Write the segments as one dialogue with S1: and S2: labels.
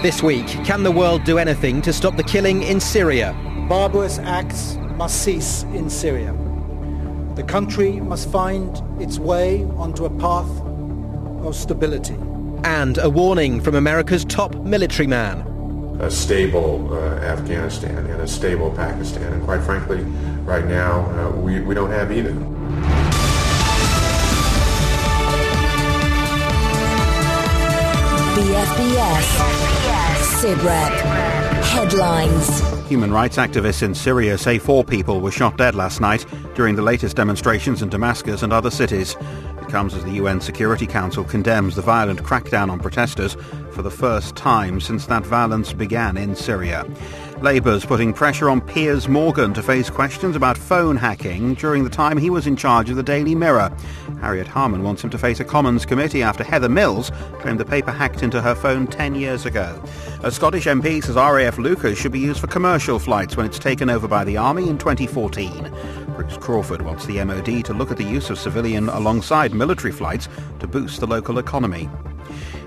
S1: This week, can the world do anything to stop the killing in Syria?
S2: Barbarous acts must cease in Syria. The country must find its way onto a path of stability.
S1: And a warning from America's top military man.
S3: A stable uh, Afghanistan and a stable Pakistan. And quite frankly, right now, uh, we, we don't have either.
S4: BFBS. SITREP. Headlines.
S5: Human rights activists in Syria say four people were shot dead last night during the latest demonstrations in Damascus and other cities. It comes as the UN Security Council condemns the violent crackdown on protesters for the first time since that violence began in Syria. Labour's putting pressure on Piers Morgan to face questions about phone hacking during the time he was in charge of the Daily Mirror. Harriet Harman wants him to face a Commons committee after Heather Mills claimed the paper hacked into her phone 10 years ago. A Scottish MP says RAF Leuchars should be used for commercial flights when it's taken over by the Army in 2014. Bruce Crawford wants the MOD to look at the use of civilian alongside military flights to boost the local economy.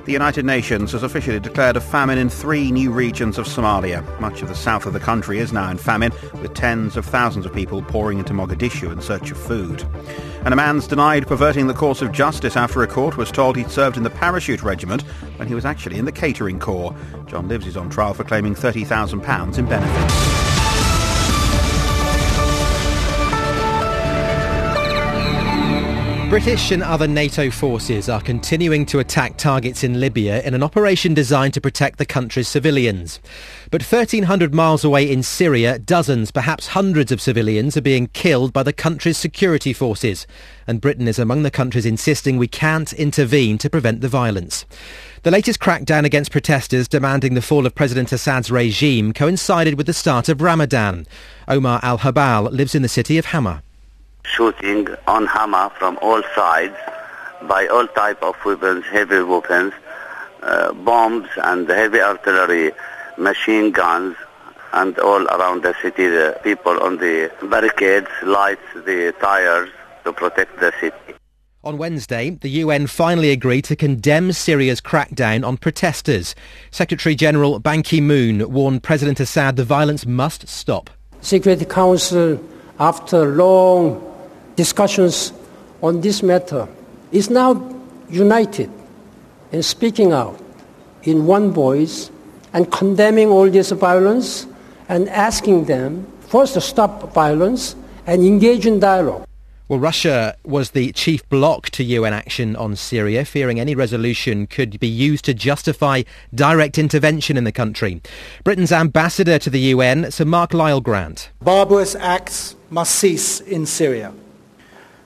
S5: The United Nations has officially declared a famine in three new regions of Somalia. Much of the south of the country is now in famine, with tens of thousands of people pouring into Mogadishu in search of food. And a man's denied perverting the course of justice after a court was told he'd served in the parachute regiment when he was actually in the catering corps. John Lives is on trial for claiming £30,000 in benefits.
S1: British and other NATO forces are continuing to attack targets in Libya in an operation designed to protect the country's civilians. But 1,300 miles away in Syria, dozens, perhaps hundreds of civilians are being killed by the country's security forces. And Britain is among the countries insisting we can't intervene to prevent the violence. The latest crackdown against protesters demanding the fall of President Assad's regime coincided with the start of Ramadan. Omar al-Habal lives in the city of Hama
S6: shooting on Hama from all sides by all type of weapons, heavy weapons, uh, bombs and heavy artillery, machine guns, and all around the city, the people on the barricades light the tires to protect the city.
S1: On Wednesday, the UN finally agreed to condemn Syria's crackdown on protesters. Secretary General Ban Ki-moon warned President Assad the violence must stop.
S7: Security Council, after long discussions on this matter is now united in speaking out in one voice and condemning all this violence and asking them first to stop violence and engage in dialogue.
S1: Well, Russia was the chief bloc to UN action on Syria, fearing any resolution could be used to justify direct intervention in the country. Britain's ambassador to the UN, Sir Mark Lyall Grant.
S2: Barbarous acts must cease in Syria.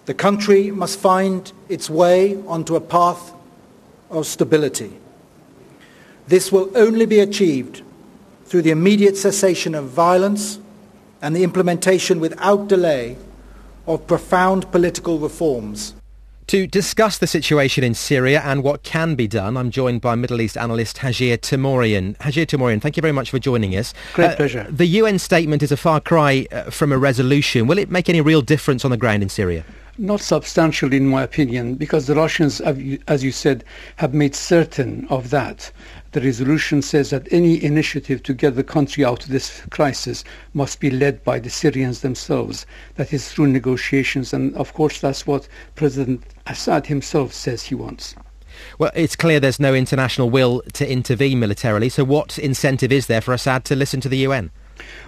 S2: The country must find its way onto a path of stability. This will only be achieved through the immediate cessation of violence and the implementation without delay of profound political reforms.
S1: To discuss the situation in Syria and what can be done, I'm joined by Middle East analyst Hajir Teymourian. Hajir Teymourian, thank you very much for joining us.
S8: Great uh, pleasure.
S1: The UN statement is a far cry uh, from a resolution. Will it make any real difference on the ground in Syria?
S8: Not substantial, in my opinion, because the Russians, as you said, have made certain of that. The resolution says that any initiative to get the country out of this crisis must be led by the Syrians themselves. That is through negotiations, and of course, that's what President Assad himself says he wants.
S1: Well, it's clear there's no international will to intervene militarily. So, what incentive is there for Assad to listen to the UN?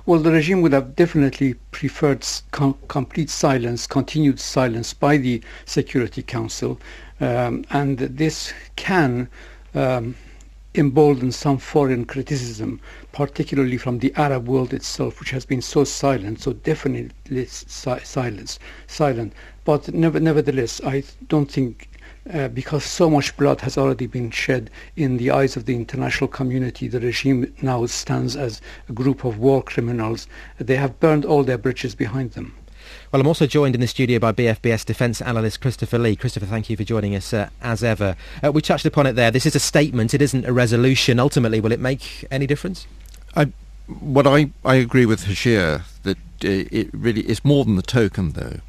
S8: Well, the regime would have definitely preferred com- complete silence, continued silence by the Security Council, um, and this can um, embolden some foreign criticism, particularly from the Arab world itself, which has been so silent, so definitely si- silent. But never, nevertheless, I don't think uh, because so much blood has already been shed in the eyes of the international community. The regime now stands as a group of war criminals. They have burned all their bridges behind them.
S1: Well, I'm also joined in the studio by BFBS defence analyst Christopher Lee. Christopher, thank you for joining us uh, as ever. Uh, we touched upon it there. This is a statement. It isn't a resolution. Ultimately, will it make any difference?
S9: I, what I, I agree with Hajir that it really is more than the token, though.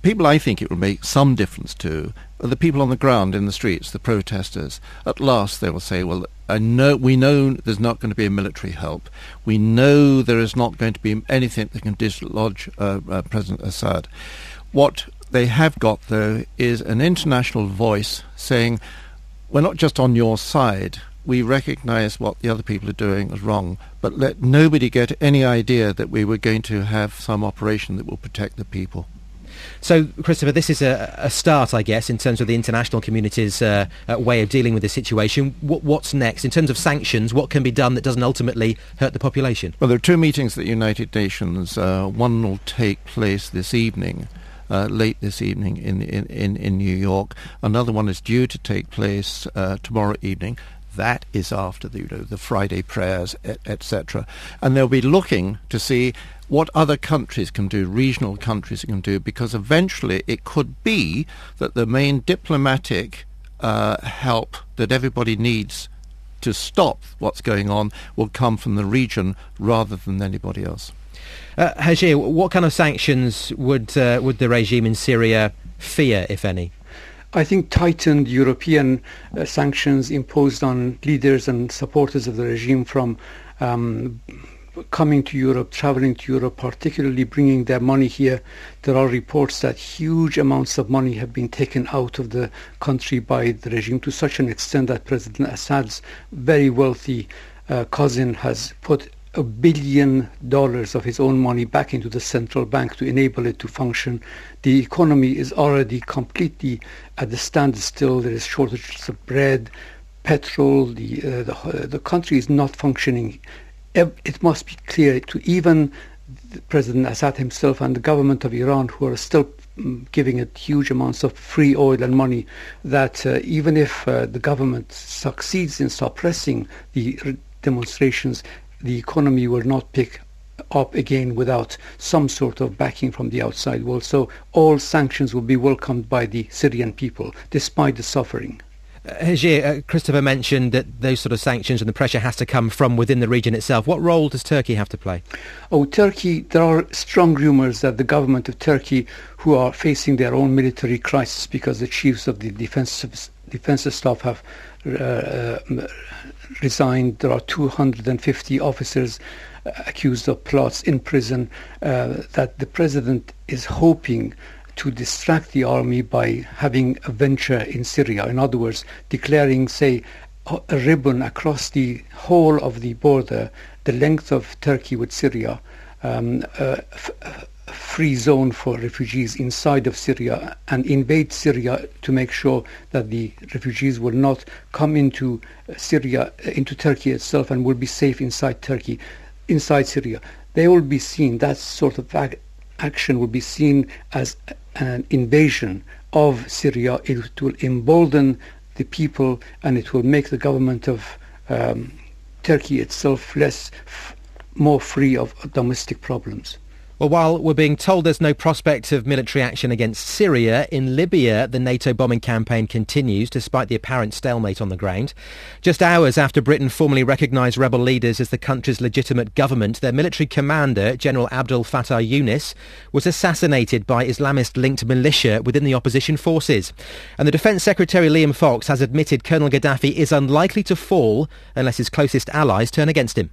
S9: People I think it will make some difference to are the people on the ground in the streets, the protesters. At last they will say, well, I know, we know there's not going to be a military help. We know there is not going to be anything that can dislodge uh, uh, President Assad. What they have got, though, is an international voice saying, we're not just on your side. We recognize what the other people are doing is wrong, but let nobody get any idea that we were going to have some operation that will protect the people.
S1: So, Christopher, this is a, a, start, I guess, in terms of the international community's uh, uh, way of dealing with this situation. What, what's next? In terms of sanctions, what can be done that doesn't ultimately hurt the population?
S9: Well, there are two meetings at the United Nations. Uh, one will take place this evening. Uh, late this evening in, in, in, in New York. Another one is due to take place uh, tomorrow evening. That is after the, you know, the Friday prayers, etc. And they'll be looking to see what other countries can do, regional countries can do, because eventually it could be that the main diplomatic uh, help that everybody needs to stop what's going on will come from the region rather than anybody else.
S1: Uh, Hajir, what kind of sanctions would uh, would the regime in Syria fear, if any?
S8: I think tightened European uh, sanctions imposed on leaders and supporters of the regime from um, coming to Europe, traveling to Europe, particularly bringing their money here. There are reports that huge amounts of money have been taken out of the country by the regime to such an extent that President Assad's very wealthy uh, cousin has put a billion dollars of his own money back into the central bank to enable it to function. The economy is already completely at the standstill. There is shortages of bread, petrol. The uh, the, uh, the country is not functioning it must be clear to even President Assad himself and the government of Iran, who are still mm, giving it huge amounts of free oil and money, that uh, even if uh, the government succeeds in suppressing the demonstrations, the economy will not pick up again without some sort of backing from the outside world. So all sanctions will be welcomed by the Syrian people, despite the suffering.
S1: Hajir, uh, Christopher mentioned that those sort of sanctions and the pressure has to come from within the region itself. What role does Turkey have to play?
S8: Oh, Turkey, there are strong rumors that the government of Turkey, who are facing their own military crisis because the chiefs of the defensive, defensive staff have uh, uh, resigned, there are 250 officers uh, accused of plots in prison, uh, that the president is hoping to distract the army by having a venture in Syria. In other words, declaring, say, a ribbon across the whole of the border, the length of Turkey with Syria, um, a, free zone for refugees inside of Syria and invade Syria to make sure that the refugees will not come into Syria, into Turkey itself and will be safe inside Turkey, inside Syria. They will be seen, that sort of action will be seen as an invasion of Syria, it will embolden the people and it will make the government of um, Turkey itself less, more free of domestic problems.
S1: Well, while we're being told there's no prospect of military action against Syria, in Libya the NATO bombing campaign continues despite the apparent stalemate on the ground. Just hours after Britain formally recognised rebel leaders as the country's legitimate government, their military commander, General Abdel Fattah Yunus, was assassinated by Islamist-linked militia within the opposition forces. And the Defence Secretary Liam Fox has admitted Colonel Gaddafi is unlikely to fall unless his closest allies turn against him.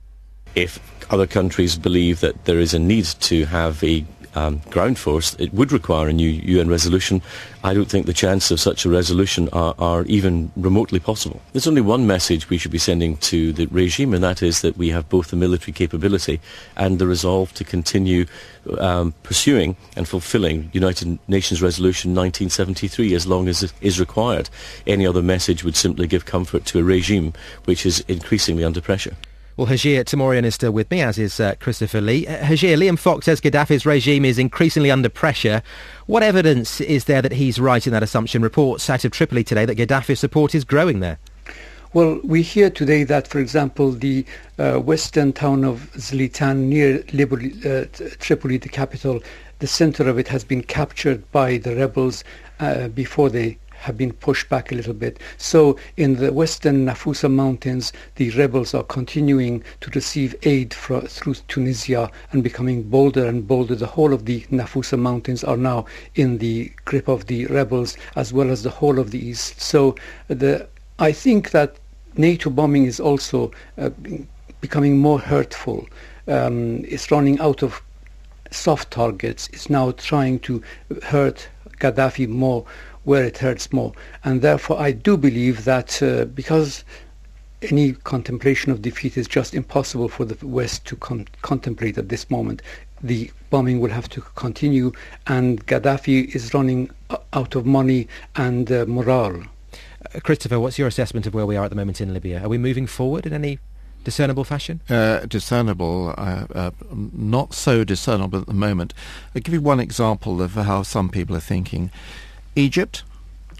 S10: If other countries believe that there is a need to have a um, ground force, it would require a new UN resolution. I don't think the chances of such a resolution are, are, even remotely possible. There's only one message we should be sending to the regime, and that is that we have both the military capability and the resolve to continue um, pursuing and fulfilling United Nations Resolution 1973 as long as it is required. Any other message would simply give comfort to a regime which is increasingly under pressure.
S1: Well, Hajir Teymourian is still with me, as is uh, Christopher Lee. Uh, Hajir, Liam Fox says Gaddafi's regime is increasingly under pressure. What evidence is there that he's right in that assumption? Reports out of Tripoli today that Gaddafi's support is growing there.
S8: Well, we hear today that, for example, the uh, western town of Zlitan near Tripoli, uh, Tripoli, the capital, the center of it has been captured by the rebels uh, before they have been pushed back a little bit. So in the western Nafusa mountains, the rebels are continuing to receive aid through Tunisia and becoming bolder and bolder. The whole of the Nafusa mountains are now in the grip of the rebels, as well as the whole of the east. So the I think that NATO bombing is also uh, becoming more hurtful. Um, it's running out of soft targets. It's now trying to hurt Gaddafi more where it hurts more. And therefore, I do believe that uh, because any contemplation of defeat is just impossible for the West to con- contemplate at this moment. The bombing will have to continue, and Gaddafi is running out of money and uh, morale.
S1: Uh, Christopher, what's your assessment of where we are at the moment in Libya? Are we moving forward in any discernible fashion?
S9: Uh, discernible, uh, uh, not so discernible at the moment. I'll give you one example of how some people are thinking. Egypt,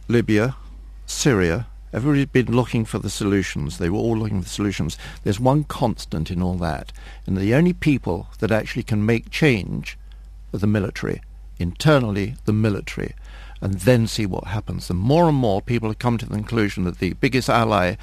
S9: Libya, Syria, everybody's been looking for the solutions. They were all looking for solutions. There's one constant in all that, and the only people that actually can make change are the military. Internally, the military and then see what happens. And more and more people have come to the conclusion that the biggest ally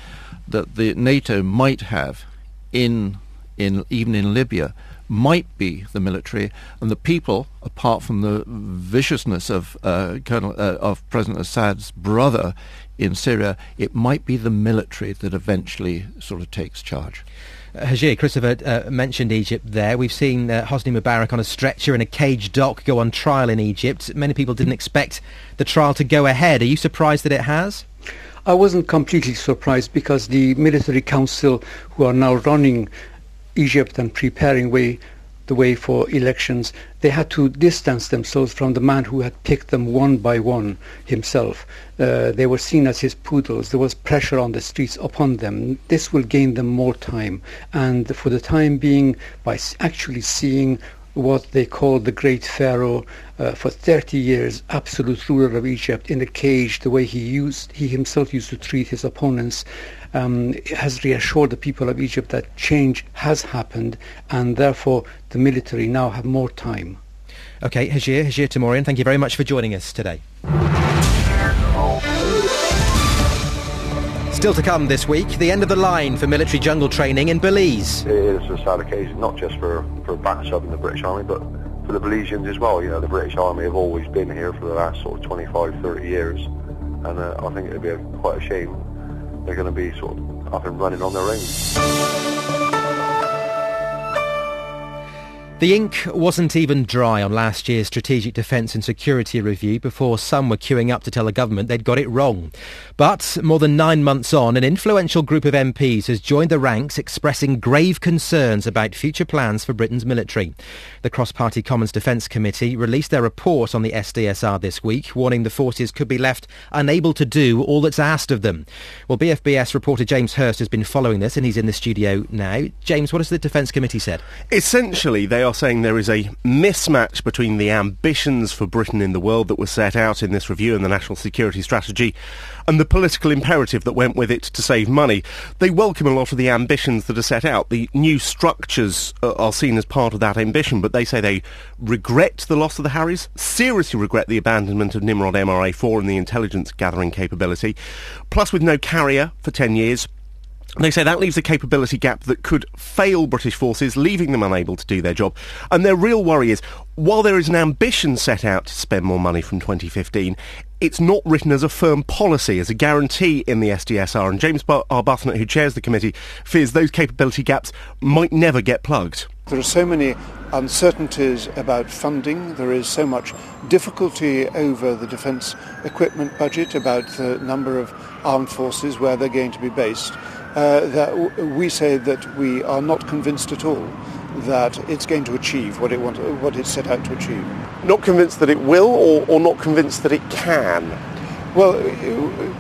S9: that the NATO might have in in even in Libya might be the military, and the people, apart from the viciousness of uh, Colonel uh, of President Assad's brother in Syria, it might be the military that eventually sort of takes charge.
S1: Hajir, Christopher uh, mentioned Egypt there. We've seen uh, Hosni Mubarak on a stretcher in a cage dock go on trial in Egypt. Many people didn't expect the trial to go ahead. Are you surprised that it has?
S8: I wasn't completely surprised because the military council who are now running Egypt and preparing way the way for elections, they had to distance themselves from the man who had picked them one by one himself. Uh, they were seen as his poodles. There was pressure on the streets upon them. This will gain them more time. And for the time being, by actually seeing what they called the great pharaoh uh, for 30 years absolute ruler of Egypt in a cage the way he used he himself used to treat his opponents um, has reassured the people of Egypt that change has happened and therefore the military now have more time.
S1: Okay, Hajir, Hajir Teymourian, thank you very much for joining us today. Still to come this week, the end of the line for military jungle training in Belize.
S11: It is a sad occasion, not just for, for Batsub and the British Army, but for the Belizeans as well. You know, the British Army have always been here for the last sort of 25, 30 years, and uh, I think it would be a, quite a shame they're going to be sort of up and running on their own.
S1: The ink wasn't even dry on last year's Strategic Defence and Security Review before some were queuing up to tell the government they'd got it wrong. But more than nine months on, an influential group of MPs has joined the ranks expressing grave concerns about future plans for Britain's military. The Cross-Party Commons Defence Committee released their report on the SDSR this week, warning the forces could be left unable to do all that's asked of them. Well, BFBS reporter James Hurst has been following this and he's in the studio now. James, what has the Defence Committee said?
S12: Essentially, they are saying there is a mismatch between the ambitions for Britain in the world that were set out in this review and the national security strategy and the political imperative that went with it to save money. They welcome a lot of the ambitions that are set out. The new structures uh, are seen as part of that ambition, but they say they regret the loss of the Harriers, seriously regret the abandonment of Nimrod MRA-4 and the intelligence gathering capability, plus with no carrier for 10 years, they say that leaves a capability gap that could fail British forces, leaving them unable to do their job. And their real worry is, while there is an ambition set out to spend more money from 2015, it's not written as a firm policy, as a guarantee in the SDSR. And James Arbuthnot, who chairs the committee, fears those capability gaps might never get plugged.
S13: There are so many uncertainties about funding. There is so much difficulty over the defence equipment budget, about the number of armed forces, where they're going to be based uh, that w- we say that we are not convinced at all that it's going to achieve what it want, what it's set out to achieve.
S12: Not convinced that it will, or, or not convinced that it can.
S13: Well,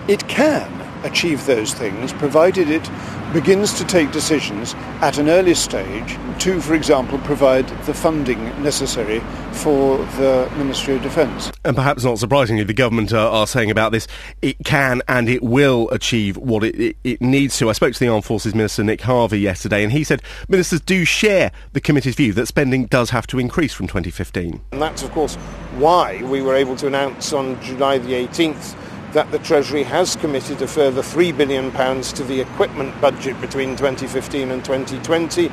S13: it can achieve those things, provided it begins to take decisions at an early stage to, for example, provide the funding necessary for the Ministry of Defence.
S12: And perhaps not surprisingly, the government are, are saying about this, it can and it will achieve what it, it, it, needs to. I spoke to the Armed Forces Minister, Nick Harvey, yesterday, and he said ministers do share the committee's view that spending does have to increase from 2015.
S14: And that's, of course, why we were able to announce on July the 18th
S13: that the Treasury has committed a further £3 billion to the equipment budget between 2015 and 2020,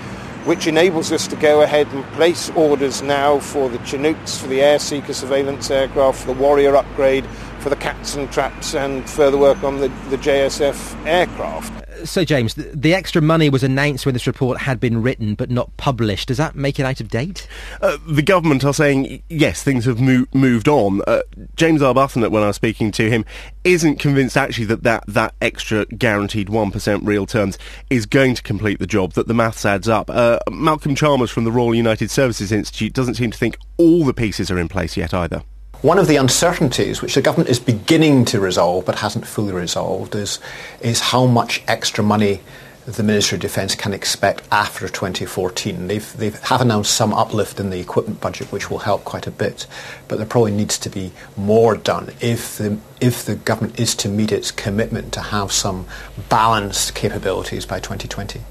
S13: which enables us to go ahead and place orders now for the Chinooks, for the Airseeker surveillance aircraft, for the Warrior upgrade, for the Cats and Traps, and further work on the, the JSF aircraft.
S1: So, James, the, the, extra money was announced when this report had been written but not published. Does that make it out of date?
S12: Uh, the government are saying, yes, things have mo- moved on. Uh, James Arbuthnot, when I was speaking to him, isn't convinced actually that, that that extra guaranteed 1% real terms is going to complete the job, that the maths adds up. Uh, Malcolm Chalmers from the Royal United Services Institute doesn't seem to think all the pieces are in place yet either.
S14: One of the uncertainties which the government is beginning to resolve but hasn't fully resolved is, is how much extra money the Ministry of Defence can expect after 2014. They've, they have announced some uplift in the equipment budget which will help quite a bit, but there probably needs to be more done if the, if the government is to meet its commitment to have some balanced capabilities by 2020.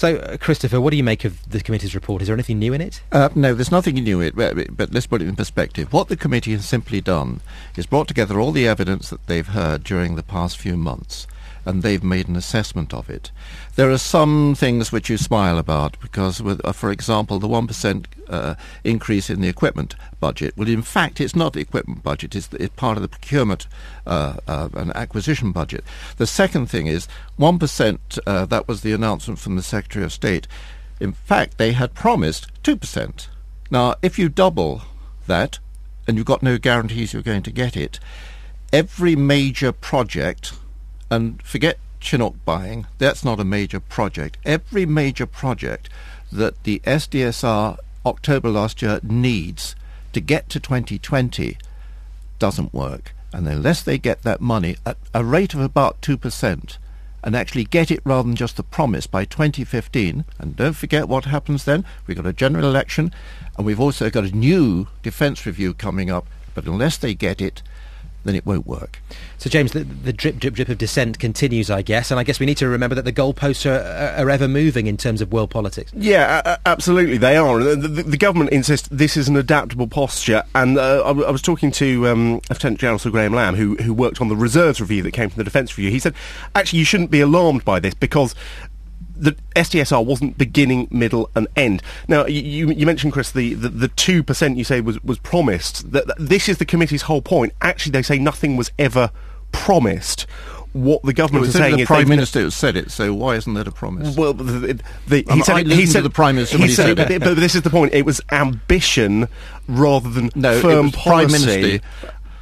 S1: So, uh, Christopher, what do you make of the committee's report? Is there anything new in it?
S9: Uh, no, there's nothing new in it, but, but, let's put it in perspective. What the committee has simply done is brought together all the evidence that they've heard during the past few months and they've made an assessment of it. There are some things which you smile about because, with, uh, for example, the 1% uh, increase in the equipment budget, well, in fact, it's not the equipment budget, it's, it's part of the procurement uh, uh and acquisition budget. The second thing is 1%, uh, that was the announcement from the Secretary of State. In fact, they had promised 2%. Now, if you double that, and you've got no guarantees you're going to get it, every major project and forget Chinook buying, that's not a major project. Every major project that the SDSR October last year needs to get to 2020 doesn't work. And unless they get that money at a rate of about 2%, and actually get it rather than just the promise by 2015. And don't forget what happens then. We've got a general election, and we've also got a new defence review coming up. But unless they get it, then it won't work.
S1: So, James, the, the, drip, drip, drip of dissent continues, I guess, and I guess we need to remember that the goalposts are, are ever moving in terms of world politics.
S12: Yeah, absolutely, they are. The, the, the, government insists this is an adaptable posture, and uh, I, I, was talking to um, Lieutenant General Sir Graeme Lamb, who, who worked on the reserves review that came from the defence review. He said, actually, you shouldn't be alarmed by this because the SDSR wasn't beginning, middle, and end. Now, you, you mentioned, Chris, the, the, 2% you say was, was promised. That, that This is the committee's whole point. Actually, they say nothing was ever promised what the government is saying
S9: the prime minister said it. So why isn't that a promise?
S12: Well, the, the,
S9: he, said, he said the prime minister. He said,
S12: said but, but, this is the point. It was ambition rather than
S9: no,
S12: firm
S9: policy.
S12: Prime
S9: minister.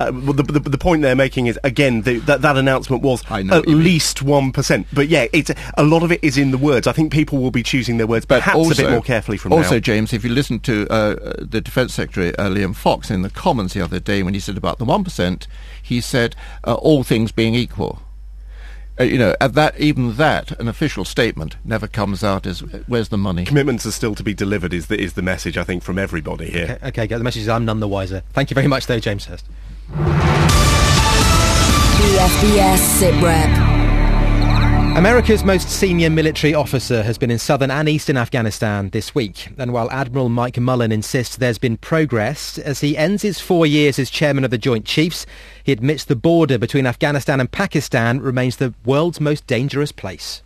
S12: Uh, the, the, the, point they're making is again the, that that announcement was at least one percent. But yeah, it's a lot of it is in the words. I think people will be choosing their words
S9: but
S12: perhaps
S9: also,
S12: a bit more carefully from there.
S9: also,
S12: now.
S9: James, if you listen to uh, the Defence Secretary uh, Liam Fox in the Commons the other day when he said about the one percent, he said uh, all things being equal. Uh, you know, at that even that an official statement never comes out as where's the money.
S12: Commitments are still to be delivered. Is the is the message I think from everybody here.
S1: Okay, okay the message is I'm none the wiser. Thank you very much, though, James Hurst.
S4: BFBS SITREP.
S1: America's most senior military officer has been in southern and eastern Afghanistan this week. And while Admiral Mike Mullen insists there's been progress, as he ends his four years as chairman of the Joint Chiefs, he admits the border between Afghanistan and Pakistan remains the world's most dangerous place.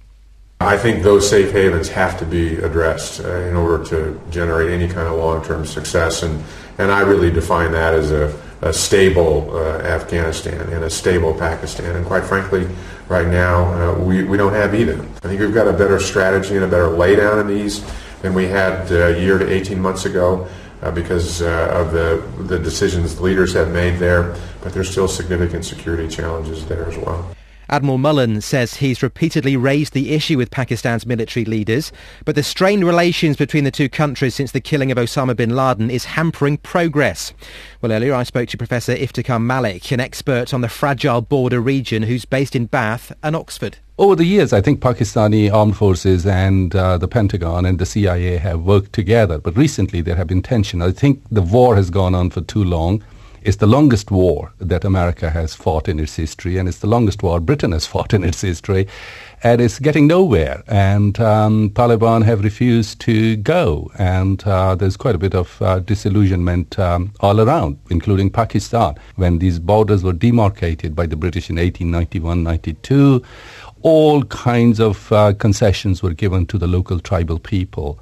S3: I think those safe havens have to be addressed uh, in order to generate any kind of long-term success. And, and I really define that as a a stable uh, Afghanistan and a stable Pakistan. And quite frankly, right now, uh, we, we don't have either. I think we've got a better strategy and a better laydown in the East than we had uh, a year to 18 months ago. Uh, because uh, of the, the decisions leaders have made there, but there's still significant security challenges there as well.
S1: Admiral Mullen says he's repeatedly raised the issue with Pakistan's military leaders, but the strained relations between the two countries since the killing of Osama bin Laden is hampering progress. Well, earlier I spoke to Professor Iftikhar Malik, an expert on the fragile border region who's based in Bath and Oxford.
S15: Over the years, I think Pakistani armed forces and uh, the Pentagon and the CIA have worked together, but recently there have been tension. I think the war has gone on for too long It's the longest war that America has fought in its history, and it's the longest war Britain has fought in its history, and it's getting nowhere. And um, Taliban have refused to go, and uh, there's quite a bit of uh, disillusionment um, all around, including Pakistan. When these borders were demarcated by the British in 1891-92, all kinds of uh, concessions were given to the local tribal people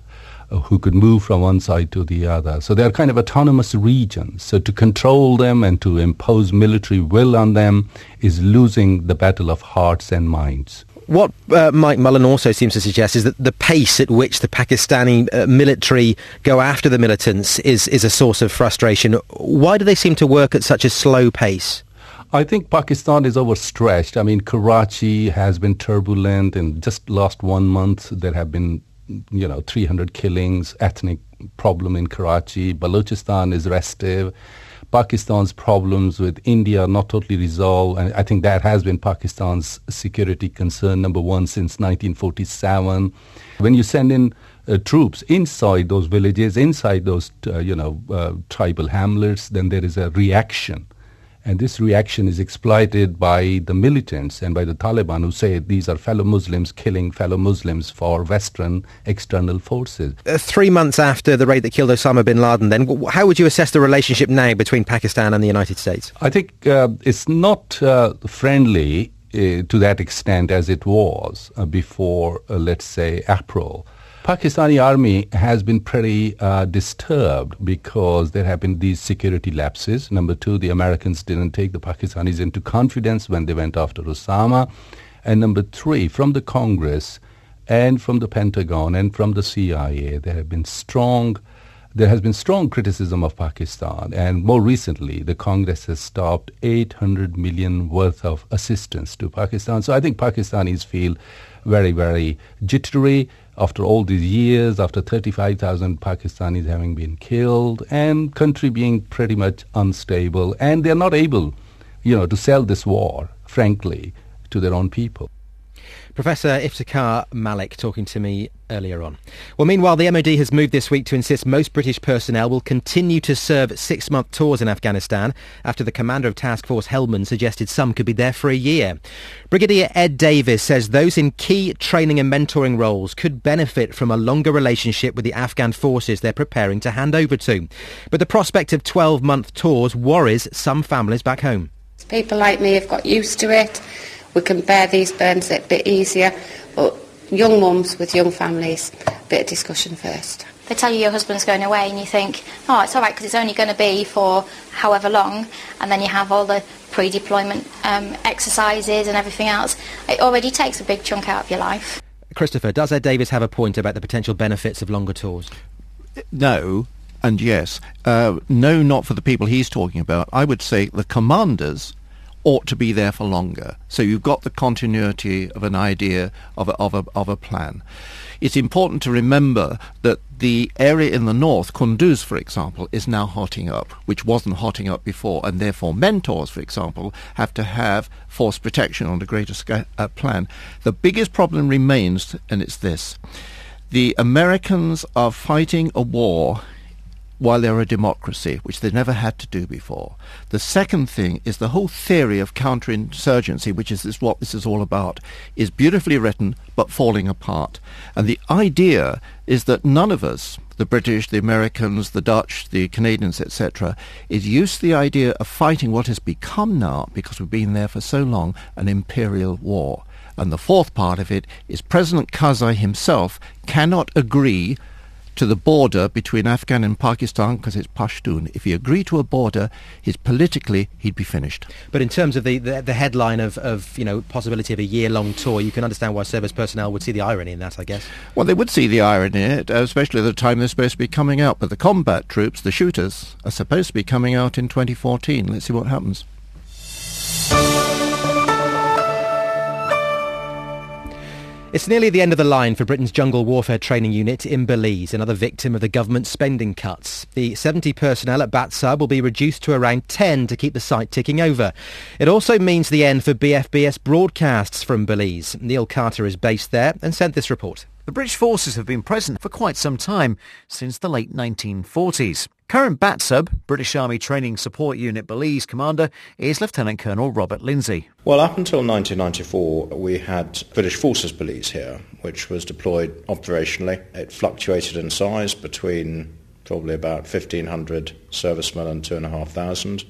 S15: who could move from one side to the other. So they're kind of autonomous regions. So to control them and to impose military will on them is losing the battle of hearts and minds.
S1: What uh, Mike Mullen also seems to suggest is that the pace at which the Pakistani uh, military go after the militants is, is a source of frustration. Why do they seem to work at such a slow pace?
S15: I think Pakistan is overstretched. I mean, Karachi has been turbulent. In just last one month, there have been, you know, 300 killings, ethnic problem in Karachi. Balochistan is restive. Pakistan's problems with India not totally resolved, and I think that has been Pakistan's security concern number one since 1947. When you send in uh, troops inside those villages, inside those uh, you know uh, tribal hamlets, then there is a reaction and this reaction is exploited by the militants and by the Taliban who say these are fellow Muslims killing fellow Muslims for Western external forces.
S1: Uh, three months after the raid that killed Osama bin Laden, then, how would you assess the relationship now between Pakistan and the United States?
S15: I think uh, it's not uh, friendly uh, to that extent as it was uh, before, uh, let's say, April. Pakistani army has been pretty uh, disturbed because there have been these security lapses. Number two, the Americans didn't take the Pakistanis into confidence when they went after Osama. And number three, from the Congress and from the Pentagon and from the CIA, there have been strong there has been strong criticism of Pakistan, and more recently, the Congress has stopped 800 million worth of assistance to Pakistan. So I think Pakistanis feel very, very jittery after all these years, after 35,000 Pakistanis having been killed, and country being pretty much unstable, and they're not able, you know, to sell this war, frankly, to their own people.
S1: Professor Iftikhar Malik talking to me earlier on. Well, meanwhile, the MOD has moved this week to insist most British personnel will continue to serve six-month tours in Afghanistan after the commander of Task Force Helmand suggested some could be there for a year. Brigadier Ed Davis says those in key training and mentoring roles could benefit from a longer relationship with the Afghan forces they're preparing to hand over to. But the prospect of 12-month tours worries some families back home.
S16: People like me have got used to it we can bear these burdens a bit easier. But young mums with young families, a bit of discussion first.
S17: They tell you your husband's going away and you think, oh, it's all right because it's only going to be for however long. And then you have all the pre-deployment um, exercises and everything else. It already takes a big chunk out of your life.
S1: Christopher, does Ed Davis have a point about the potential benefits of longer tours?
S9: No, and yes. Uh, no, not for the people he's talking about. I would say the commanders ought to be there for longer. So you've got the continuity of an idea of a, of a, of a plan. It's important to remember that the area in the north, Kunduz, for example, is now hotting up, which wasn't hotting up before, and therefore mentors, for example, have to have force protection on a greater sca- uh, plan. The biggest problem remains, and it's this. The Americans are fighting a war while they're a democracy, which they've never had to do before. The second thing is the whole theory of counterinsurgency, which is, is what this is all about, is beautifully written but falling apart. And the idea is that none of us, the British, the Americans, the Dutch, the Canadians, etc., is used to the idea of fighting what has become now, because we've been there for so long, an imperial war. And the fourth part of it is President Karzai himself cannot agree to the border between Afghan and Pakistan because it's Pashtun. If he agreed to a border, his politically he'd be finished.
S1: But in terms of the, the, the headline of, of you know possibility of a year long tour, you can understand why service personnel would see the irony in that, I guess.
S9: Well, they would see the irony in it, especially at the time they're supposed to be coming out. But the combat troops, the shooters, are supposed to be coming out in 2014. Let's see what happens.
S1: It's nearly the end of the line for Britain's Jungle Warfare Training Unit in Belize, another victim of the government's spending cuts. The 70 personnel at BATSUB will be reduced to around 10 to keep the site ticking over. It also means the end for BFBS broadcasts from Belize. Neil Carter is based there and sent this report.
S18: The British forces have been present for quite some time, since the late 1940s. Current BATSUB, British Army Training Support Unit Belize commander, is Lieutenant Colonel Robert Lindsay.
S19: Well, up until 1994, we had British Forces Belize here, which was deployed operationally. It fluctuated in size between probably about 1,500 servicemen and 2,500.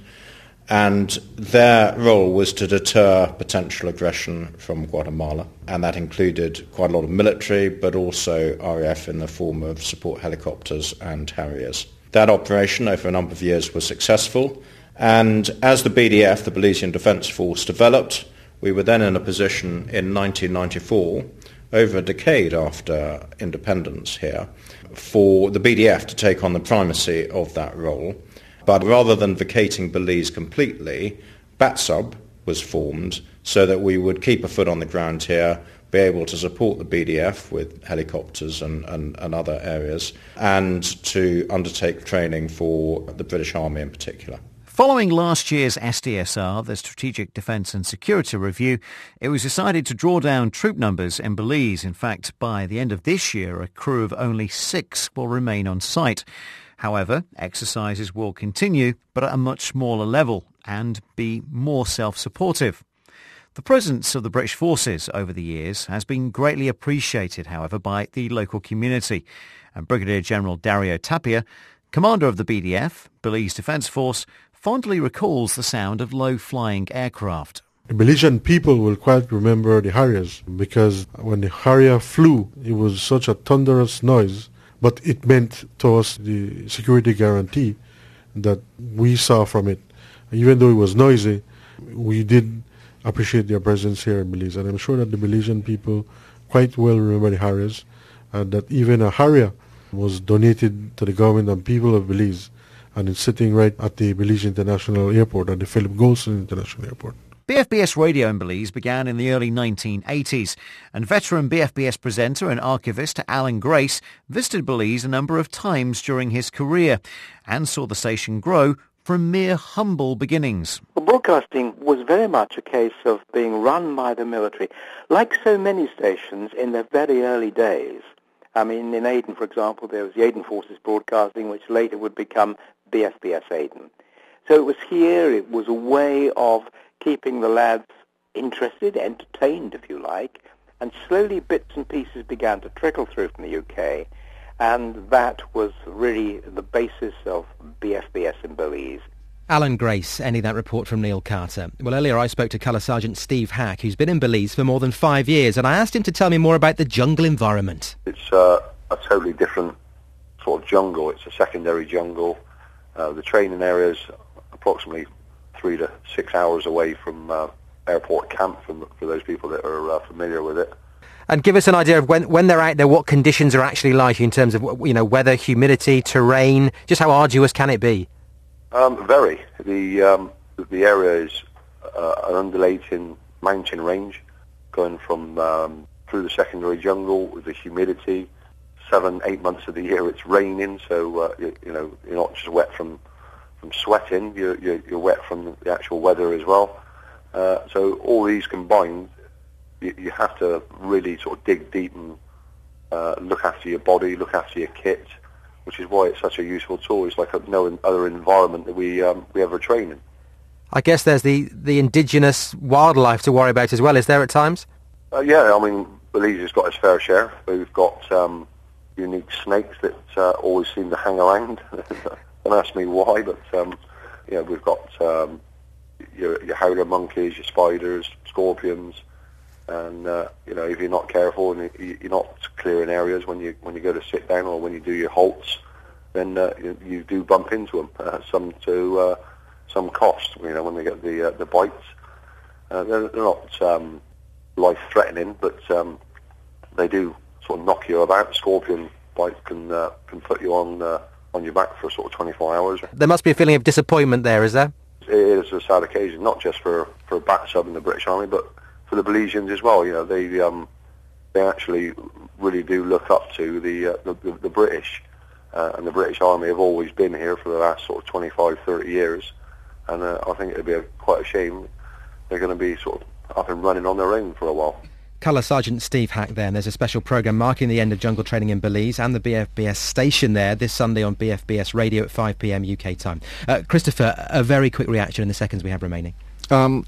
S19: And their role was to deter potential aggression from Guatemala. And that included quite a lot of military, but also RAF in the form of support helicopters and Harriers. That operation over a number of years was successful. And as the BDF, the Belizean Defence Force, developed, we were then in a position in 1994, over a decade after independence here, for the BDF to take on the primacy of that role. But rather than vacating Belize completely, BATSUB was formed so that we would keep a foot on the ground here, be able to support the BDF with helicopters and, and, and, other areas, and to undertake training for the British Army in particular.
S18: Following last year's SDSR, the Strategic Defence and Security Review, it was decided to draw down troop numbers in Belize. In fact, by the end of this year, a crew of only six will remain on site. However, exercises will continue, but at a much smaller level and be more self-supportive. The presence of the British forces over the years has been greatly appreciated, however, by the local community. And Brigadier General Dario Tapia, commander of the BDF, Belize Defence Force, fondly recalls the sound of low-flying aircraft.
S20: The Belizean people will quite remember the Harriers because when the Harrier flew, it was such a thunderous noise, but it meant to us the security guarantee that we saw from it. Even though it was noisy, we did appreciate their presence here in Belize. And I'm sure that the Belizean people quite well remember the Harriers, and that even a Harrier was donated to the government and people of Belize and it's sitting right at the Belize International Airport, at the Philip Goldson International Airport.
S18: BFBS radio in Belize began in the early 1980s, and veteran BFBS presenter and archivist Alan Grace visited Belize a number of times during his career and saw the station grow from mere humble beginnings.
S21: Broadcasting was very much a case of being run by the military. Like so many stations in their very early days, I mean, in Aden, for example, there was the Aden Forces Broadcasting, which later would become BFBS Aden. So it was here, it was a way of keeping the lads interested, entertained, if you like, and slowly bits and pieces began to trickle through from the UK, and that was really the basis of BFBS in Belize.
S1: Alan Grace, ending that report from Neil Carter. Well, earlier I spoke to Colour Sergeant Steve Hack, who's been in Belize for more than five years, and I asked him to tell me more about the jungle environment.
S11: It's uh, a totally different sort of jungle. It's a secondary jungle. Uh, the training area is approximately three to six hours away from uh, airport camp for, for those people that are uh, familiar with it.
S1: And give us an idea of when, when they're out there, what conditions are actually like in terms of you know weather, humidity, terrain. Just how arduous can it be?
S11: Um, very. The um, the area is uh, an undulating mountain range, going from um, through the secondary jungle with the humidity. Seven, eight months of the year it's raining, so uh, you, you, know you're not just wet from from sweating. You're, you're, you're wet from the actual weather as well. Uh, so all these combined, you, you, have to really sort of dig deep and uh, look after your body, look after your kit, which is why it's such a useful tool. It's like no other environment that we um, we ever train in.
S1: I guess there's the, the indigenous wildlife to worry about as well. Is there at times?
S11: Uh, yeah, I mean, Belize has got its fair share. We've got um, unique snakes that uh, always seem to hang around. Don't ask me why, but um, yeah, we've got um, your, your howler monkeys, your spiders, scorpions, and uh, you know if you're not careful and you're not clearing areas when you when you go to sit down or when you do your halts, then uh, you, you do bump into them. Uh, some to uh, some cost, you know, when they get the uh, the bites. Uh, they're, they're not um, life threatening, but um, they do sort of knock you about. Scorpion bite can uh, can put you on uh, on your back for sort of 24 hours.
S1: There must be a feeling of disappointment there, is there?
S11: It is a sad occasion, not just for for a BATSUB in the British Army, but for the Belizeans as well. You know, they um, they actually really do look up to the uh, the, the, the, British, uh, and the British Army have always been here for the last sort of 25, 30 years, and uh, I think it'd be a, quite a shame they're going to be sort of up and running on their own for a while.
S1: Colour Sergeant Steve Hack there, and there's a special programme marking the end of jungle training in Belize and the BFBS station there this Sunday on BFBS radio at 5pm UK time. Uh, Christopher, a very quick reaction in the seconds we have remaining.
S9: Um,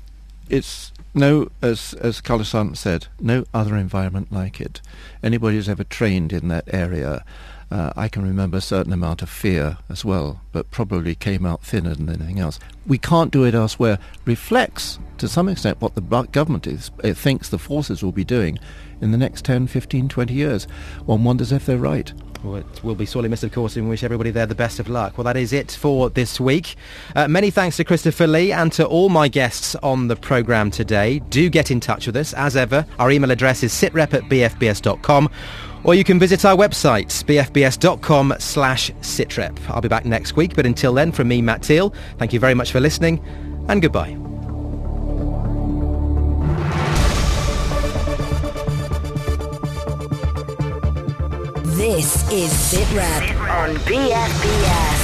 S9: it's no, as as Colour said, no other environment like it. Anybody who's ever trained in that area uh, I can remember a certain amount of fear as well, but probably came out thinner than anything else. We can't do it elsewhere. Reflects, to some extent, what the government is, it thinks the forces will be doing in the next 10, 15, 20 years. One wonders if they're right.
S1: Well, it will be sorely missed, of course, and wish everybody there the best of luck. Well, that is it for this week. Uh, many thanks to Christopher Lee and to all my guests on the programme today. Do get in touch with us. As ever, our email address is sitrep at bfbs.com or you can visit our website, bfbs.com slash sitrep. I'll be back next week, but until then, from me, Matt Teal, thank you very much for listening, and goodbye.
S4: This is SITREP on BFBS.